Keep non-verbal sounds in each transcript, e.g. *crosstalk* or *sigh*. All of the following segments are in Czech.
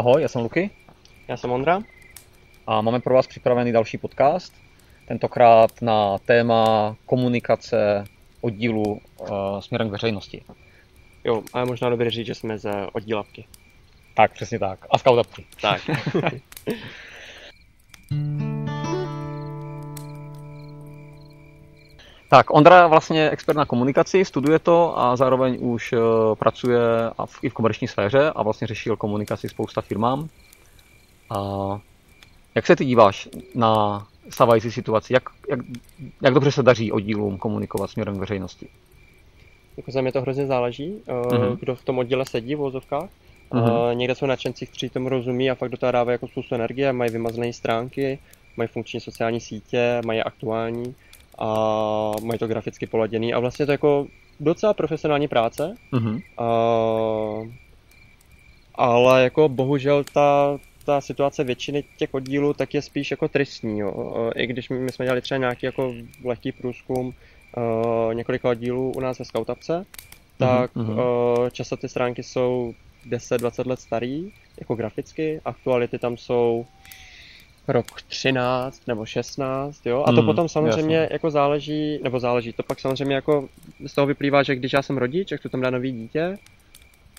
Ahoj, já jsem Luky Já jsem Ondra. a máme pro vás připravený další podcast. Tentokrát na téma komunikace oddílu uh, směrem k veřejnosti. Jo, a je možná dobré říct, že jsme ze oddílavky. Tak, přesně tak. A skautapky. Tak. *laughs* Tak, Ondra je vlastně expert na komunikaci, studuje to a zároveň už uh, pracuje v, i v komerční sféře a vlastně řešil komunikaci spousta firmám. A jak se ty díváš na stávající situaci? Jak, jak, jak dobře se daří oddílům komunikovat směrem k veřejnosti? jako za mě to hrozně záleží, Mhm. kdo v tom oddíle sedí v vozovkách. Mhm. Uh, někde jsou nadšenci, kteří tomu rozumí a fakt do toho dávají jako spoustu energie, mají vymazané stránky, mají funkční sociální sítě, mají aktuální a mají to graficky poladěný a vlastně to jako docela profesionální práce, Mhm. Uh, ale jako bohužel ta, ta situace většiny těch oddílů tak je spíš jako tristní. Jo. Uh, I když my, jsme dělali třeba nějaký jako lehký průzkum uh, několika oddílů u nás ve Skautapce, tak mhm. uh, často ty stránky jsou 10-20 let starý, jako graficky, aktuality tam jsou rok 13 nebo 16, jo, a to Mm, potom samozřejmě jasně. jako záleží, nebo záleží, to pak samozřejmě jako z toho vyplývá, že když já jsem rodič, jak tu tam dá nový dítě,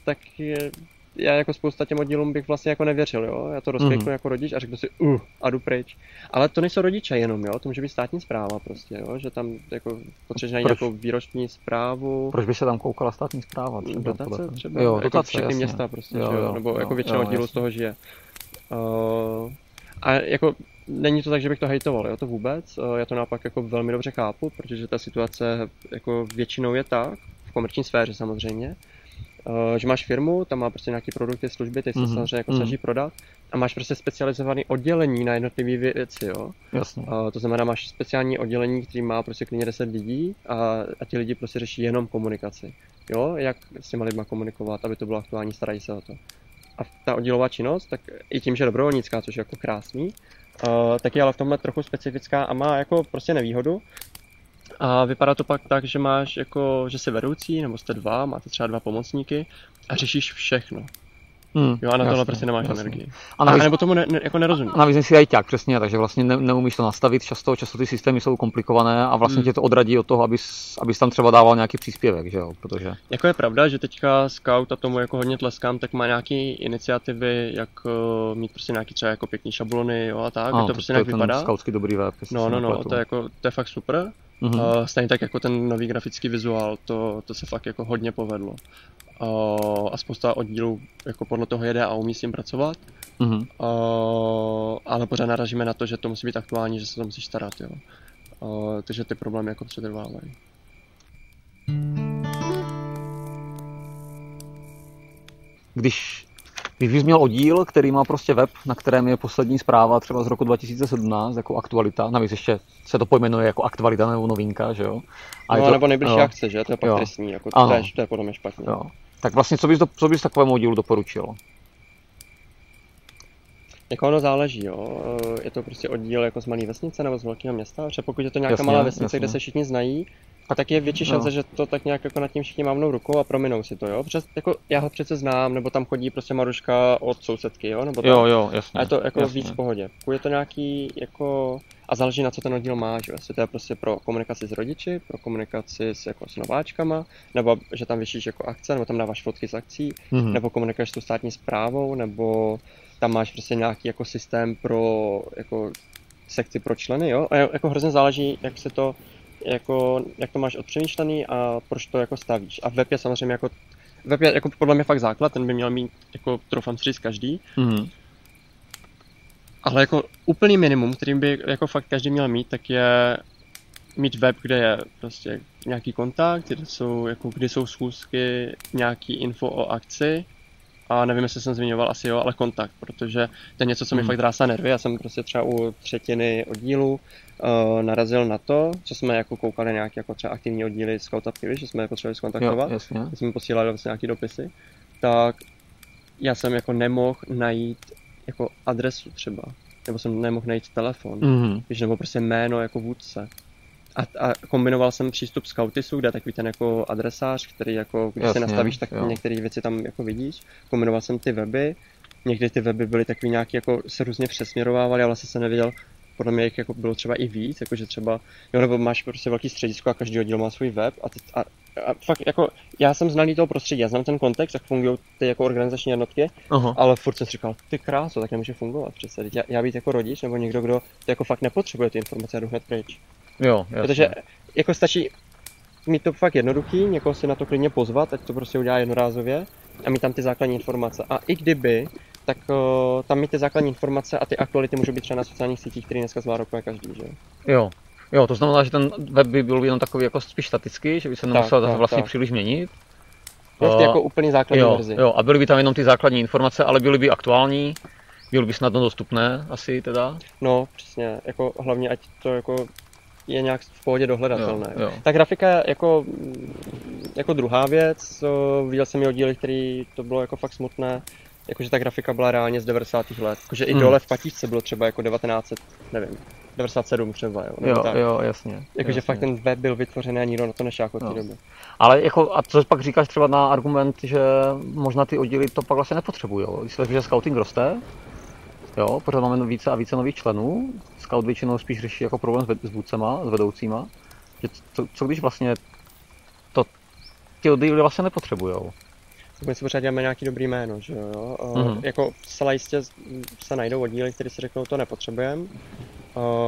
tak je, já jako spousta těm oddílům bych vlastně jako nevěřil, jo, já to rozkliknu Mhm. jako rodič a řeknu si, uh, a jdu pryč. Ale to nejsou rodiče jenom, jo, to může být státní zpráva prostě, jo, že tam jako potřebuješ najít nějakou výroční zprávu, Proč by se tam koukala státní zpráva? Třeba, Dotace podle- třeba, Jo, jako dotace, všechny jasně. města prostě, Jo, jo, jo, nebo jo, jako většina oddílů z toho žije. Uh, a jako není to tak, že bych to hejtoval, jo, to vůbec, uh, já to naopak jako velmi dobře chápu, protože ta situace jako většinou je tak, v komerční sféře samozřejmě, uh, že máš firmu, tam má prostě nějaký produkty, služby, ty se Mhm, samozřejmě jako mhm. snaží prodat a máš prostě specializované oddělení na jednotlivé věci, jo. Jasně. Uh, to znamená, máš speciální oddělení, který má prostě klidně 10 lidí a, a ti lidi prostě řeší jenom komunikaci. Jo, jak s těma lidma komunikovat, aby to bylo aktuální, starají se o to. A ta oddělová činnost, tak i tím, že dobrovolnická, což je jako krásný, uh, tak je ale v tomhle trochu specifická a má jako prostě nevýhodu. A vypadá to pak tak, že máš jako, že jsi vedoucí, nebo jste dva, máte třeba dva pomocníky a řešíš všechno. Hmm, Jo, a na tohle prostě nemáš jasně. energii. A A, navíc, nebo tomu ne, ne, jako nerozumíš. a navíc nejsi ajťák, přesně, takže vlastně ne, neumíš to nastavit, často, často ty systémy jsou komplikované a vlastně Hmm. tě to odradí od toho, abys, abys tam třeba dával nějaký příspěvek, že jo, protože... Jako je pravda, že teďka Scout a tomu jako hodně tleskám, tak má nějaký iniciativy, jak uh, mít prostě nějaký třeba jako pěkný šablony, jo, a tak, Ano, že to prostě je nějak vypadá. skautsky dobrý web, No, no, no, nepletu. to je jako, to je fakt super. Mhm. Uh, stejně tak jako ten nový grafický vizuál, to, to se fakt jako hodně povedlo. Uh, a spousta oddílů jako podle toho jede a umí s tím pracovat, Mhm. uh, ale pořád naražíme na to, že to musí být aktuální, že se to musí starat, jo. Uh, takže ty problémy jako přetrvávají. Když, když bys měl oddíl, který má prostě web, na kterém je poslední zpráva třeba z roku 2017 jako aktualita, navíc ještě se to pojmenuje jako aktualita nebo novinka, že jo? A no, to- nebo nejbližší jo, akce, že? To je pak Jo. tristní, jako Ano. to je, to je podle mě špatně. jo. Tak vlastně co bys, do, co bys takovému oddílu doporučil? Jako ono záleží, jo. Je to prostě oddíl jako z malé vesnice nebo z velkého města. Třeba pokud je to nějaká Jasně, malá vesnice, jasně. kde se všichni znají, tak je větší šance, Jo. že to tak nějak jako nad tím všichni mávnou rukou a prominou si to, jo. Protože jako já ho přece znám, nebo tam chodí prostě Maruška od sousedky, jo, nebo tak. Jo, jo, jasně. A je to jako jasně. víc v pohodě. Pokud je to nějaký jako a záleží na co ten oddíl má, že jo? jestli to je prostě pro komunikaci s rodiči, pro komunikaci s, jako, s nováčkama, nebo že tam vyšíš jako akce, nebo tam dáváš fotky z akcí, Mhm. nebo komunikuješ s tou státní zprávou, nebo tam máš prostě nějaký jako systém pro jako sekci pro členy, jo? A jako hrozně záleží, jak se to jako, jak to máš odpřemýšlený a proč to jako stavíš. A web je samozřejmě jako Web je jako podle mě fakt základ, ten by měl mít jako troufám si říct každý, Mhm. ale jako úplný minimum, kterým by jako fakt každý měl mít, tak je mít web, kde je prostě nějaký kontakt, kde jsou, jako, kdy jsou schůzky, nějaký info o akci a nevím, jestli jsem zmiňoval, asi jo, ale kontakt, protože to je něco, co mi Mhm. fakt drásá nervy. Já jsem prostě třeba u třetiny oddílu uh, narazil na to, co jsme jako koukali nějaké jako třeba aktivní oddíly z víš, že jsme je potřebovali Jo, skontaktovat jasně. když jsme mi posílali vlastně nějaký dopisy, tak já jsem jako nemohl najít jako adresu třeba, nebo jsem nemohl najít telefon, Mhm. víš, nebo prostě jméno jako vůdce. A, a kombinoval jsem přístup Scoutisu, kde je takový ten jako adresář, který jako, když Jasně, si nastavíš, tak jo. některé věci tam jako vidíš. Kombinoval jsem ty weby někdy ty weby byly takový nějaký, jako se různě přesměrovávaly, ale vlastně se nevěděl, podle mě jich jako bylo třeba i víc, jakože třeba, jo, nebo máš prostě velký středisko a každý oddíl má svůj web a, ty, a, a fakt jako, já jsem znalý toho prostředí, já znám ten kontext, jak fungují ty jako organizační jednotky, Aha. ale furt jsem si říkal, ty kráso, tak nemůže fungovat přece. Já, já být jako rodič nebo někdo, kdo to jako fakt nepotřebuje ty informace, já jdu hned pryč. Jo, jasně. Protože jako stačí mít to fakt jednoduchý, někoho si na to klidně pozvat, ať to prostě udělá jednorázově a mít tam ty základní informace. A i kdyby, tak uh, tam mít ty základní informace a ty aktuality můžou být třeba na sociálních sítích, které dneska zvládá úplně každý, že? Jo. Jo, to znamená, že ten web by byl jenom takový jako spíš statický, že by se nemusel Tak, tak, vlastně tak. příliš měnit. Vlastně jako úplně základní jo, verzi. jo, a byly by tam jenom ty základní informace, ale byly by aktuální, byly by snadno dostupné asi teda. No, přesně, jako hlavně ať to jako je nějak v pohodě dohledatelné. Jo, jo. Ta grafika je jako, jako druhá věc, co viděl jsem i oddíly, který to bylo jako fakt smutné, jakože ta grafika byla reálně z 90. let, jakože i Hmm. dole v patíčce bylo třeba jako 1900, nevím, 97 třeba, jo, nebo Jo, tak. jo, jasně. Jakože fakt ten web byl vytvořený a nikdo na to nešáhl od té Jo. doby. Ale jako, a co pak říkáš třeba na argument, že možná ty oddíly to pak vlastně nepotřebují. Když se že scouting roste, jo, pořád máme více a více nových členů, scout většinou spíš řeší jako problém s, ved- s vůdcema, s vedoucíma, že co, co když vlastně to ty oddíly vlastně nepotřebují. Tak my si pořád děláme nějaký dobrý jméno, že jo. Mhm. Mm-hmm. Jako zcela jistě se najdou oddíly, které si řeknou, to nepotřebujeme.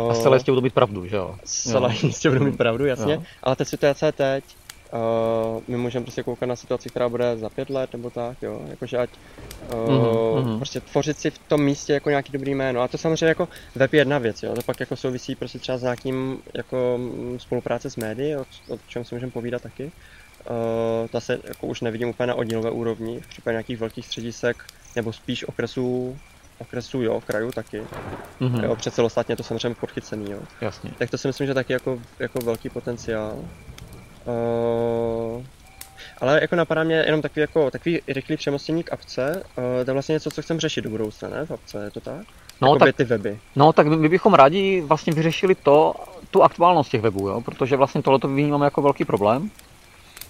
A zcela jistě budou být pravdu, že jo? Zcela jistě budu mít pravdu, jasně. Jo. Ale ta situace je teď. Uh, my můžeme prostě koukat na situaci, která bude za pět let nebo tak, jo. Jakože ať uh, Mhm, mhm. prostě tvořit si v tom místě jako nějaký dobrý jméno. A to samozřejmě jako web je jedna věc, jo. To pak jako souvisí prostě třeba s nějakým jako mm, spolupráce s médií, o, o čem si můžeme povídat taky. Uh, ta se jako už nevidím úplně na oddílové úrovni, v případě nějakých velkých středisek, nebo spíš okresů, okresů jo, krajů taky. Mhm, Jo, přece to samozřejmě podchycený, jo. jasně. Tak to si myslím, že taky jako, jako velký potenciál. Uh, ale jako napadá mě jenom takový, jako, takový rychlý přemostění k apce. Uh, to je vlastně něco, co chcem řešit do budoucna, ne? V apce, je to tak? No, Jakoby tak, ty weby. no tak my bychom rádi vlastně vyřešili to, tu aktuálnost těch webů, jo? protože vlastně tohle vnímáme jako velký problém.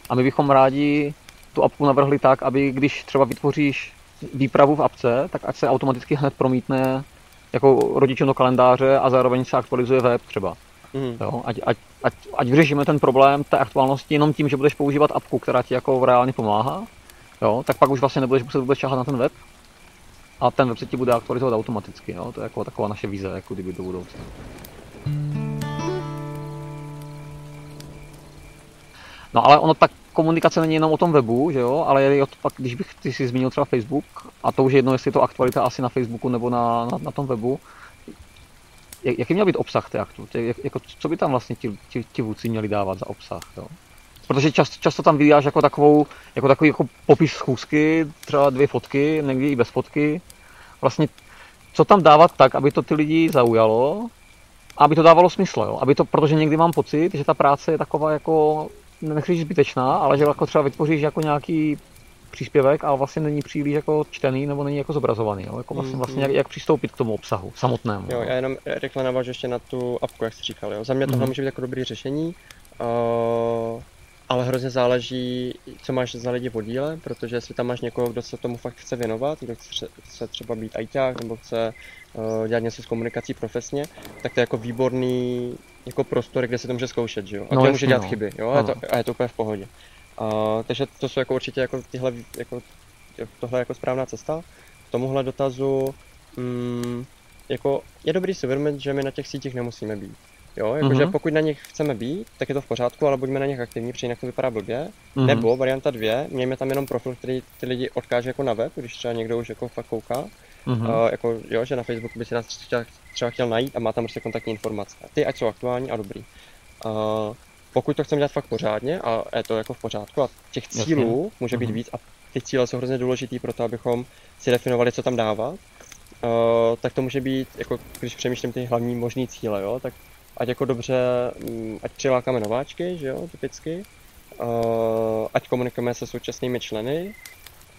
A my bychom rádi tu apku navrhli tak, aby když třeba vytvoříš výpravu v apce, tak ať se automaticky hned promítne jako rodičům do kalendáře a zároveň se aktualizuje web třeba. Mhm. Jo? Ať, ať, ať, ať vyřešíme ten problém té aktuálnosti jenom tím, že budeš používat apku, která ti jako reálně pomáhá, jo? tak pak už vlastně nebudeš muset vůbec čahat na ten web a ten web se ti bude aktualizovat automaticky. Jo? To je jako taková naše vize, jako kdyby do budoucna. No ale ono tak komunikace není jenom o tom webu, že jo, ale je to pak, když bych ty si zmínil třeba Facebook, a to už je jedno, jestli je to aktualita asi na Facebooku nebo na, na, na tom webu, jak- jaký měl být obsah té aktu? Jak, jako, co by tam vlastně ti, ti, ti vůdci měli dávat za obsah? Jo? Protože často, často tam vydáš jako takovou, jako takový jako popis schůzky, třeba dvě fotky, někdy i bez fotky. Vlastně, co tam dávat tak, aby to ty lidi zaujalo, aby to dávalo smysl, jo? Aby to, protože někdy mám pocit, že ta práce je taková jako, nechci zbytečná, ale že jako třeba vytvoříš jako nějaký příspěvek, ale vlastně není příliš jako čtený nebo není jako zobrazovaný, jo? Jako vlastně, Mm, vlastně jak, jak přistoupit k tomu obsahu samotnému. Jo, já jenom rychle navážu ještě na tu apku, jak jsi říkal. Jo. Za mě tohle Mhm. může být jako dobrý řešení, uh, ale hrozně záleží, co máš za lidi v oddíle, protože jestli tam máš někoho, kdo se tomu fakt chce věnovat, kdo chce, chce třeba být ajťák nebo chce uh, dělat něco s komunikací profesně, tak to je jako výborný jako prostor, kde se to může zkoušet, že jo? A No, jasně, může dělat no. chyby, jo? A je, to, a je to úplně v pohodě. Uh, takže to jsou jako určitě jako tyhle, jako, tohle jako správná cesta. K tomuhle dotazu, mm, jako je dobrý si uvědomit, že my na těch sítích nemusíme být. Jo, jakože Mhm. pokud na nich chceme být, tak je to v pořádku, ale buďme na nich aktivní, protože jinak to vypadá blbě. Mhm. Nebo varianta dvě, mějme tam jenom profil, který ty lidi odkáže jako na web, když třeba někdo už jako fakt kouká. Mhm. Uh, jako, jo, že na Facebooku by si nás třeba, třeba chtěl najít a má tam prostě kontaktní informace. A ty ať jsou aktuální a dobrý. Uh, pokud to chceme dělat fakt pořádně a je to jako v pořádku a těch Jasně. cílů může být Mhm. víc a ty cíle jsou hrozně důležitý pro to, abychom si definovali, co tam dávat, uh, tak to může být, jako když přemýšlím ty hlavní možný cíle, jo, tak ať jako dobře, mm, ať přilákáme nováčky, že jo, typicky, uh, ať komunikujeme se současnými členy,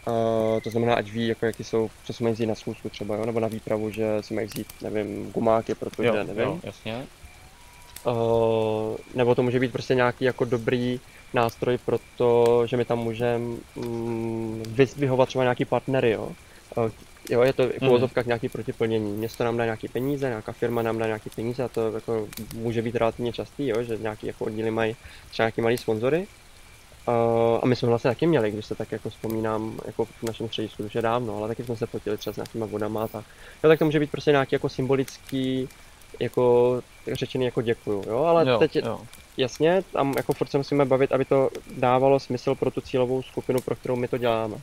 Uh, to znamená, ať ví, jako, jaký jsou, co si mají vzít na schůzku třeba, jo? nebo na výpravu, že si mají vzít, nevím, gumáky, protože, jo, nevím. jo, jasně. Uh, nebo to může být prostě nějaký jako dobrý nástroj pro to, že my tam můžeme mm, vyzdvihovat třeba nějaký partnery, jo? Uh, jo, je to v uvozovkách nějaký protiplnění. Město nám dá nějaký peníze, nějaká firma nám dá nějaký peníze a to jako může být relativně častý, jo, že nějaký jako oddíly mají třeba nějaký malý sponzory. Uh, a my jsme vlastně taky měli, když se tak jako vzpomínám, jako v našem středisku už je dávno, ale taky jsme se fotili třeba s nějakýma vodama a tak. Jo, tak to může být prostě nějaký jako symbolický, jako řečený jako děkuju, jo, ale jo, teď jo. jasně, tam jako furt se musíme bavit, aby to dávalo smysl pro tu cílovou skupinu, pro kterou my to děláme.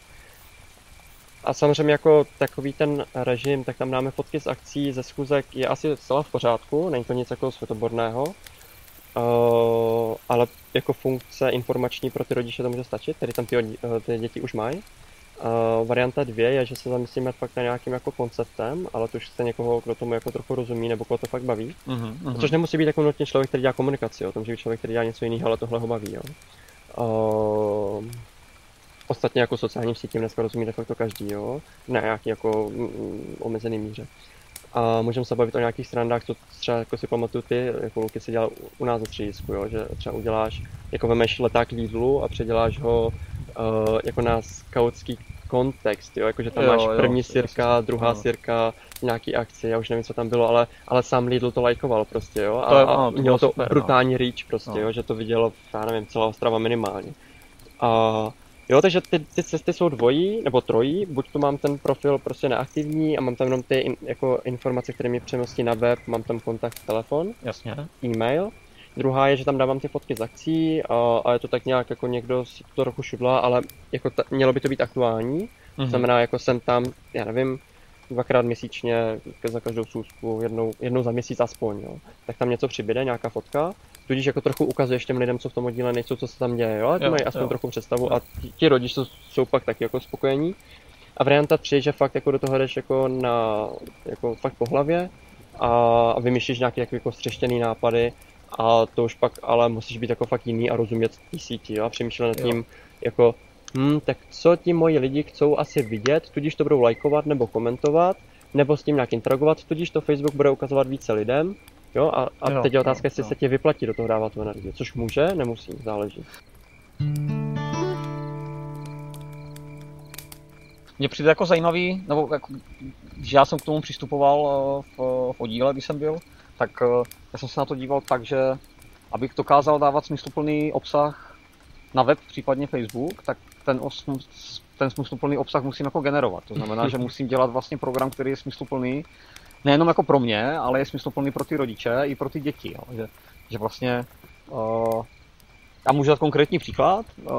A samozřejmě jako takový ten režim, tak tam dáme fotky z akcí, ze schůzek, je asi zcela v pořádku, není to nic jako světoborného, uh, ale jako funkce informační pro ty rodiče to může stačit, tedy tam ty, uh, ty děti už mají. Uh, varianta dvě je, že se zamyslíme fakt na nějakým jako konceptem, ale to už chce někoho, kdo tomu jako trochu rozumí, nebo koho to fakt baví. Uh-huh, uh-huh. Což nemusí být jako nutně člověk, který dělá komunikaci, jo. to může být člověk, který dělá něco jiného, ale tohle ho baví. Jo. Uh, Ostatně jako sociálním sítím dneska rozumí de facto každý, jo? Ne nějaký jako mm, omezený míře. A můžeme se bavit o nějakých strandách, co třeba jako si pamatuju ty, jako Luky si dělal u nás na středisku, jo? že třeba uděláš, jako vemeš leták Lidlu a předěláš ho uh, jako na skautský kontext, jo? Jako, že tam jo, máš první jo, sirka, jo, druhá jo. sirka, nějaký akci, já už nevím, co tam bylo, ale, ale sám Lidl to lajkoval prostě, jo, a, to je, a mělo to super, no. brutální no. reach prostě, no. jo, že to vidělo, já nevím, celá Ostrava minimálně. A Jo, takže ty, ty cesty jsou dvojí nebo trojí, buď tu mám ten profil prostě neaktivní a mám tam jenom ty in, jako informace, které mi přemostí na web, mám tam kontakt, telefon, Jasně. e-mail. Druhá je, že tam dávám ty fotky z akcí a, a je to tak nějak jako někdo si to trochu šudla, ale jako ta, mělo by to být aktuální. Mm-hmm. To znamená, jako jsem tam, já nevím, dvakrát měsíčně za každou schůzku, jednou, jednou za měsíc aspoň, jo. Tak tam něco přibyde, nějaká fotka tudíž jako trochu ukazuješ těm lidem, co v tom oddíle nejsou, co se tam děje, jo, ale mají aspoň jo. trochu představu jo. a ti, ti rodiče jsou, jsou pak taky jako spokojení. A varianta 3, že fakt jako do toho jdeš jako na, jako fakt po hlavě a vymýšlíš nějaké jako střeštěný nápady a to už pak ale musíš být jako fakt jiný a rozumět té síti, jo, a přemýšlet nad tím, jo. jako, hm, tak co ti moji lidi chcou asi vidět, tudíž to budou lajkovat nebo komentovat, nebo s tím nějak interagovat, tudíž to Facebook bude ukazovat více lidem Jo, a, a jo, teď je otázka, jo, jestli jo. se ti vyplatí do toho dávat tu energii, což může, nemusí, záleží. Mně přijde jako zajímavý, nebo jako, že já jsem k tomu přistupoval eh, v, v oddíle, když jsem byl, tak eh, já jsem se na to díval tak, že abych dokázal dávat smysluplný obsah na web, případně Facebook, tak ten, os, ten smysluplný obsah musím jako generovat. To znamená, že musím dělat vlastně program, který je smysluplný nejenom jako pro mě, ale je smysluplný pro ty rodiče i pro ty děti. Jo. Že, že vlastně uh, já můžu dát konkrétní příklad. Uh,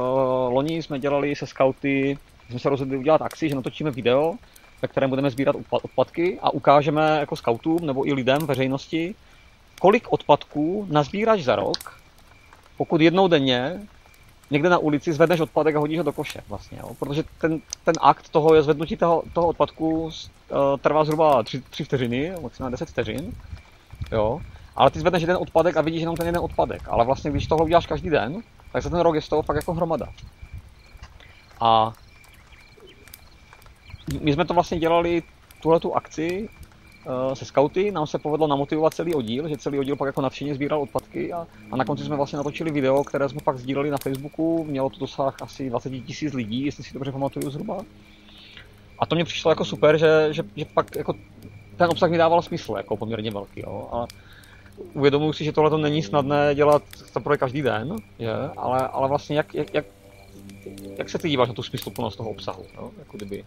loni jsme dělali se scouty, jsme se rozhodli udělat akci, že natočíme video, ve kterém budeme sbírat odpadky a ukážeme jako scoutům nebo i lidem, veřejnosti, kolik odpadků nazbíráš za rok, pokud jednou denně někde na ulici zvedneš odpadek a hodíš ho do koše vlastně, jo? protože ten, ten akt toho je zvednutí toho, toho odpadku uh, trvá zhruba 3, 3 vteřiny, maximálně 10 vteřin, jo? ale ty zvedneš jeden odpadek a vidíš jenom ten jeden odpadek, ale vlastně když toho uděláš každý den, tak za ten rok je z toho fakt jako hromada. A my jsme to vlastně dělali tuhle tu akci Eh, se scouty, nám se povedlo namotivovat celý oddíl, že celý oddíl pak jako nadšeně sbíral odpadky a, a na konci jsme vlastně natočili video, které jsme pak sdíleli na Facebooku, mělo to dosah asi 20 tisíc lidí, jestli si dobře pamatuju zhruba. A to mě přišlo jako super, že, že, že pak jako ten obsah mi dával smysl, jako poměrně velký, jo. A uvědomuji si, že tohle to není snadné dělat pro každý den, je, ale, ale vlastně jak, jak, jak, jak se ty díváš na tu smysluplnost toho obsahu, jo? jako kdyby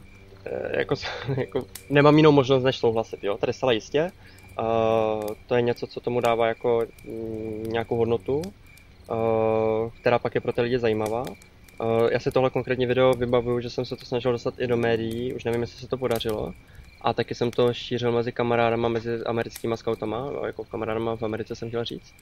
jako, *laughs* jako, nemám jinou možnost než souhlasit, jo, tady zcela jistě. Uh, to je něco, co tomu dává jako mm, nějakou hodnotu, uh, která pak je pro ty lidi zajímavá. Uh, já si tohle konkrétní video vybavuju, že jsem se to snažil dostat i do médií, už nevím, jestli se to podařilo. A taky jsem to šířil mezi kamarádama, mezi americkými scoutama, jako kamarádama v Americe jsem chtěl říct.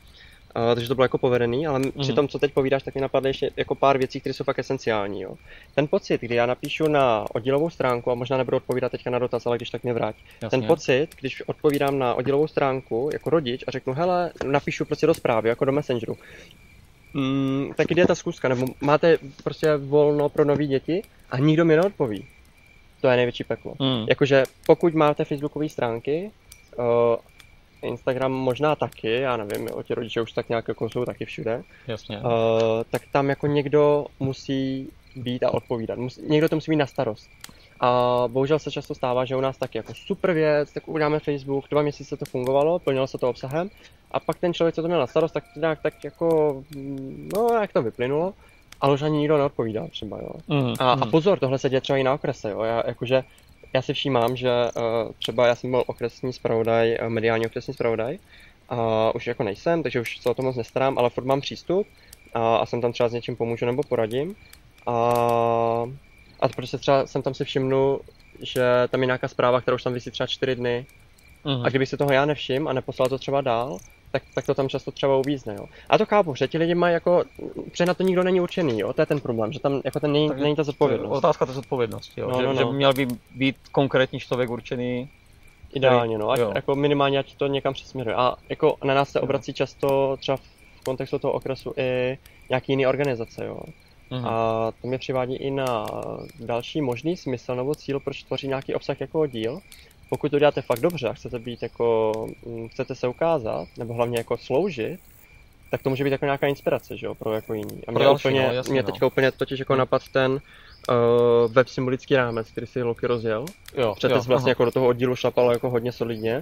Uh, takže to bylo jako povedený, ale mm-hmm. při tom, co teď povídáš, tak mi napadly ještě jako pár věcí, které jsou fakt esenciální. Jo. Ten pocit, kdy já napíšu na oddělovou stránku, a možná nebudu odpovídat teďka na dotaz, ale když tak mě vrát. Jasně. Ten pocit, když odpovídám na oddělovou stránku jako rodič a řeknu, hele, napíšu prostě do zprávy, jako do Messengeru, mm, tak jde ta zkuska, nebo máte prostě volno pro nové děti a nikdo mi neodpoví. To je největší peklo. Mm. Jakože pokud máte facebookové stránky, uh, Instagram možná taky, já nevím, jo, ti rodiče už tak nějak jako jsou taky všude. Jasně. Uh, tak tam jako někdo musí být a odpovídat. Musí, někdo to musí mít na starost. A bohužel se často stává, že u nás taky jako super věc, tak uděláme Facebook, dva měsíce to fungovalo, plnilo se to obsahem a pak ten člověk, co to měl na starost, tak nějak tak jako, mm, no jak to vyplynulo, ale už ani nikdo neodpovídá třeba, jo. Mm, A, a mm. pozor, tohle se děje třeba i na okrese, jo. Já, jakože, já si všímám, že uh, třeba já jsem byl okresní zpravodaj, uh, mediální okresní zpravodaj, a už jako nejsem, takže už se o to moc nestarám, ale furt mám přístup a, a jsem tam třeba s něčím pomůžu nebo poradím. A, a to prostě třeba jsem tam si všimnu, že tam je nějaká zpráva, která už tam vysí třeba čtyři dny Mm. a kdyby si toho já nevšim a neposlal to třeba dál, tak, tak to tam často třeba uvízne, jo. A to chápu, že ti lidi mají jako, protože na to nikdo není určený, jo, to je ten problém, že tam jako ten není, není ta To zodpovědnost. Otázka té zodpovědnosti, jo. No, že, no, že no. by měl by být konkrétní člověk určený. Ideálně, no, ať, jo. jako minimálně ať to někam přesměruje. A jako na nás se obrací často třeba v kontextu toho okresu i nějaký jiný organizace, jo. Mhm. A to mě přivádí i na další možný smysl nebo cíl, proč tvoří nějaký obsah jako díl. Pokud to děláte fakt dobře a chcete být jako, mm, chcete se ukázat, nebo hlavně jako sloužit, tak to může být jako nějaká inspirace, že jo, pro jako jiný. A Pro mě, další, úplně, no, jasně, mě no. teďka úplně totiž jako napad ten uh, web symbolický rámec, který si Loki rozjel. jo, Protože jsi vlastně jako do toho oddílu šlapal jako hodně solidně.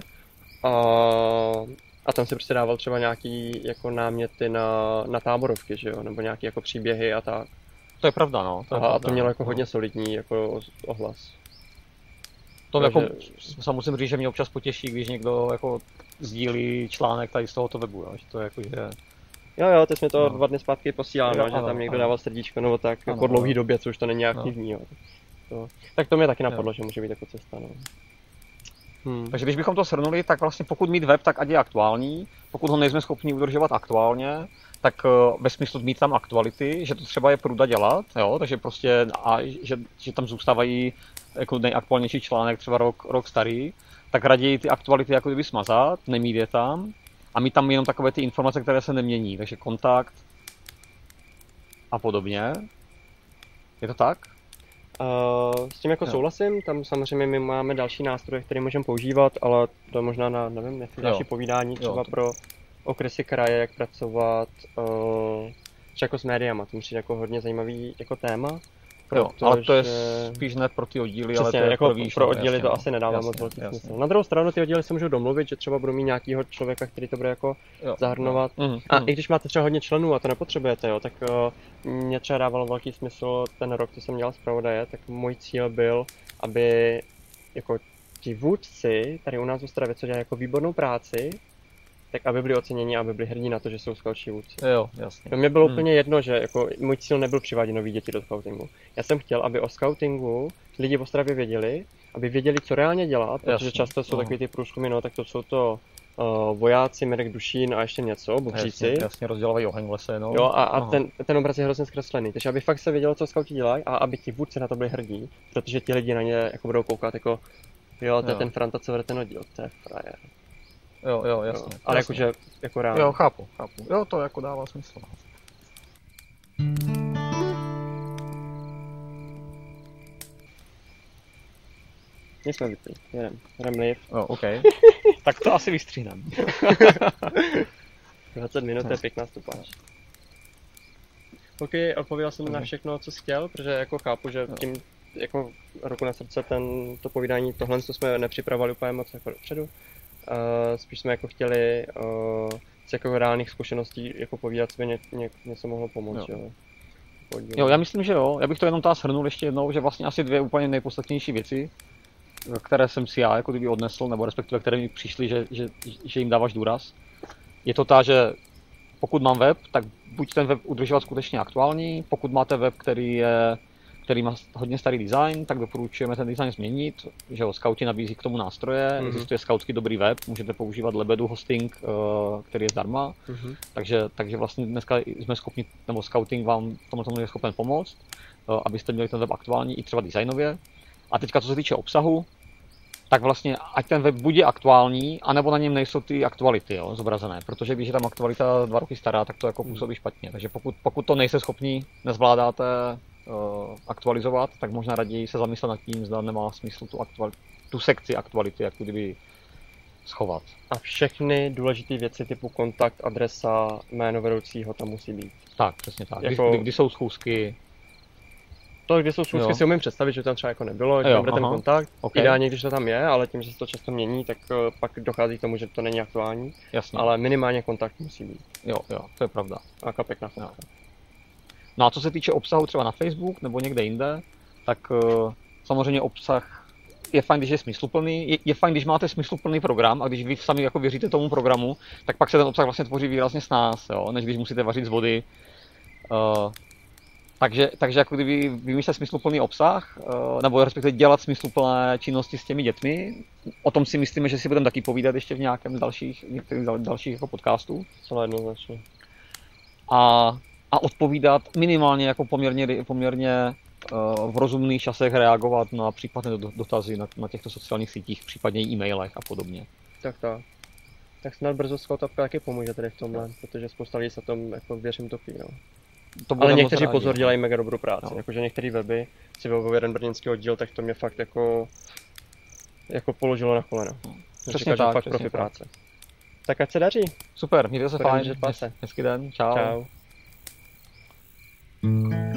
A, a tam si prostě dával třeba nějaký jako náměty na, na táborovky, že jo, nebo nějaký jako příběhy a tak. To je pravda, no. To je Aha, a pravda, to mělo jako no. hodně solidní jako ohlas. To Takže- jako, sám musím říct, že mě občas potěší, když někdo jako sdílí článek tady z tohoto webu, jo. že to je jako, že Jo, jo, jsi mi to No. dva dny zpátky posílal, Jo, no, že ano, tam někdo ano. dával srdíčko nebo tak, Ano, jako dlouhý době, co už to není aktivní, jo. To, tak to mě taky napadlo, že může být jako cesta, no. Hmm. Takže když bychom to shrnuli, tak vlastně pokud mít web, tak ať je aktuální. Pokud ho nejsme schopni udržovat aktuálně, tak eh, ve smyslu mít tam aktuality, že to třeba je pruda dělat, jo, takže prostě a že, že tam zůstávají jako nejaktuálnější článek, třeba rok, rok starý, tak raději ty aktuality jako kdyby smazat, nemít je tam a mít tam jenom takové ty informace, které se nemění, takže kontakt a podobně. Je to tak? Uh, s tím jako Jo. souhlasím, tam samozřejmě my máme další nástroje, které můžeme používat, ale to je možná na, nevím, jestli Jo. další povídání třeba to- pro okresy kraje, jak pracovat uh, jako s médiama, to musí jako hodně zajímavý jako téma. Jo, ale to je spíš ne pro ty oddíly, ale Přesně, to je jako pro, výš, pro oddíly jasně, to no. asi nedává Jasně, moc velký jasně. smysl. Na druhou stranu ty oddíly se můžou domluvit, že třeba budou mít nějakýho člověka, který to bude jako Jo, zahrnovat. jo. Mhm, A mhm. i když máte třeba hodně členů a to nepotřebujete, jo, tak uh, mě třeba dávalo velký smysl ten rok, co jsem dělal zpravodaje, tak můj cíl byl, aby jako ti vůdci tady u nás v Ostravě, co dělají jako výbornou práci, tak aby byli oceněni, aby byli hrdí na to, že jsou skautší vůdci. Jo, jasně. To mě bylo Hmm. úplně jedno, že jako můj cíl nebyl přivádět nový děti do scoutingu. Já jsem chtěl, aby o scoutingu lidi v Ostravě věděli, aby věděli, co reálně dělat, protože Jasně, často jsou no. takový ty průzkumy, no tak to jsou to uh, vojáci, Mirek Dušín a ještě něco, bubříci. Jasně, jasně rozdělávají oheň v lese, no. Jo, a, a Aha. ten, ten obraz je hrozně zkreslený. Takže aby fakt se vědělo, co skauti dělají a aby ti vůdci na to byli hrdí, protože ti lidi na ně jako budou koukat jako jo, to je ten Franta, co vede ten oddíl, to je frajer. Jo, jo, Jo. jasně. Ale jakože, jako reálně. Jo, chápu, chápu. Jo, to jako dává smysl. My jsme vypli, jedem, jedem liv. Jo, OK. *laughs* tak to asi vystříhneme. *laughs* 20 minut to je pěkná stupáž. OK, odpověděl jsem na Mhm. všechno, co jsi chtěl, protože jako chápu, že tím jako ruku na srdce ten, to povídání, tohle co jsme nepřipravovali úplně moc jako dopředu. Uh, spíš jsme jako chtěli uh, z jako reálných zkušeností jako povídat, co by ně, ně, něco mohlo pomoct, Jo. jo. Jo, já myslím, že jo. Já bych to jenom teda shrnul ještě jednou, že vlastně asi dvě úplně nejpodstatnější věci, které jsem si já jako kdyby odnesl, nebo respektive které mi přišly, že, že, že jim dáváš důraz. Je to ta, že pokud mám web, tak buď ten web udržovat skutečně aktuální, pokud máte web, který je který má hodně starý design, tak doporučujeme ten design změnit, že jo, Scouti nabízí k tomu nástroje, Mhm. mm-hmm. existuje Scoutsky dobrý web, můžete používat Lebedu hosting, eh, který je zdarma, Mhm. takže, takže vlastně dneska jsme schopni, nebo scouting vám v tomhle tomu je schopen pomoct, eh, abyste měli ten web aktuální i třeba designově. A teďka co se týče obsahu, tak vlastně ať ten web bude aktuální, anebo na něm nejsou ty aktuality jo, zobrazené, protože když je tam aktualita dva roky stará, tak to jako působí špatně. Takže pokud, pokud to nejste schopni, nezvládáte aktualizovat, tak možná raději se zamyslet nad tím, zda nemá smysl tu, aktuali- tu sekci aktuality jako kdyby schovat. A všechny důležité věci typu kontakt, adresa, jméno vedoucího tam musí být. Tak, přesně tak. Kdy, Jako- kdy, kdy jsou schůzky, To, kde jsou schůzky, Jo. si umím představit, že tam třeba jako nebylo, že tam bude ten kontakt. OK, Ideálně, když to tam je, ale tím, že se to často mění, tak eh, pak dochází k tomu, že to není aktuální. jasně. Ale minimálně kontakt musí být. Jo, jo, to je pravda. A Jo. fotka. No a co se týče obsahu třeba na Facebook nebo někde jinde, tak eh, samozřejmě obsah je fajn, když je smysluplný, je, je fajn, když máte smysluplný program a když vy sami jako věříte tomu programu, tak pak se ten obsah vlastně tvoří výrazně s nás, jo, než když musíte vařit z vody. Uh, takže, takže jako kdyby vymýšlet smysluplný obsah, uh, nebo respektive dělat smysluplné činnosti s těmi dětmi, o tom si myslíme, že si budeme taky povídat ještě v nějakém dalších, některých dal- dalších jako podcastů Celé jednoznačně. a, a odpovídat minimálně jako poměrně, poměrně uh, v rozumných časech reagovat na případné do- dotazy na, na těchto sociálních sítích, případně e-mailech a podobně. Tak tak. Tak snad brzo Skotapka taky pomůže tady v tomhle, protože spousta lidí se tom jako věřím topí, no. To Ale někteří rádi, pozor no. dělají mega dobrou práci, No. jakože některé weby, si vybavuji jeden brněnský oddíl, tak to mě fakt jako, jako položilo na kolena. No. Přesně tak, fakt profi tak. práce. Tak ať se daří. Super, mějte se Budeme fajn, hezký den, čau. Čau. Mm-hmm.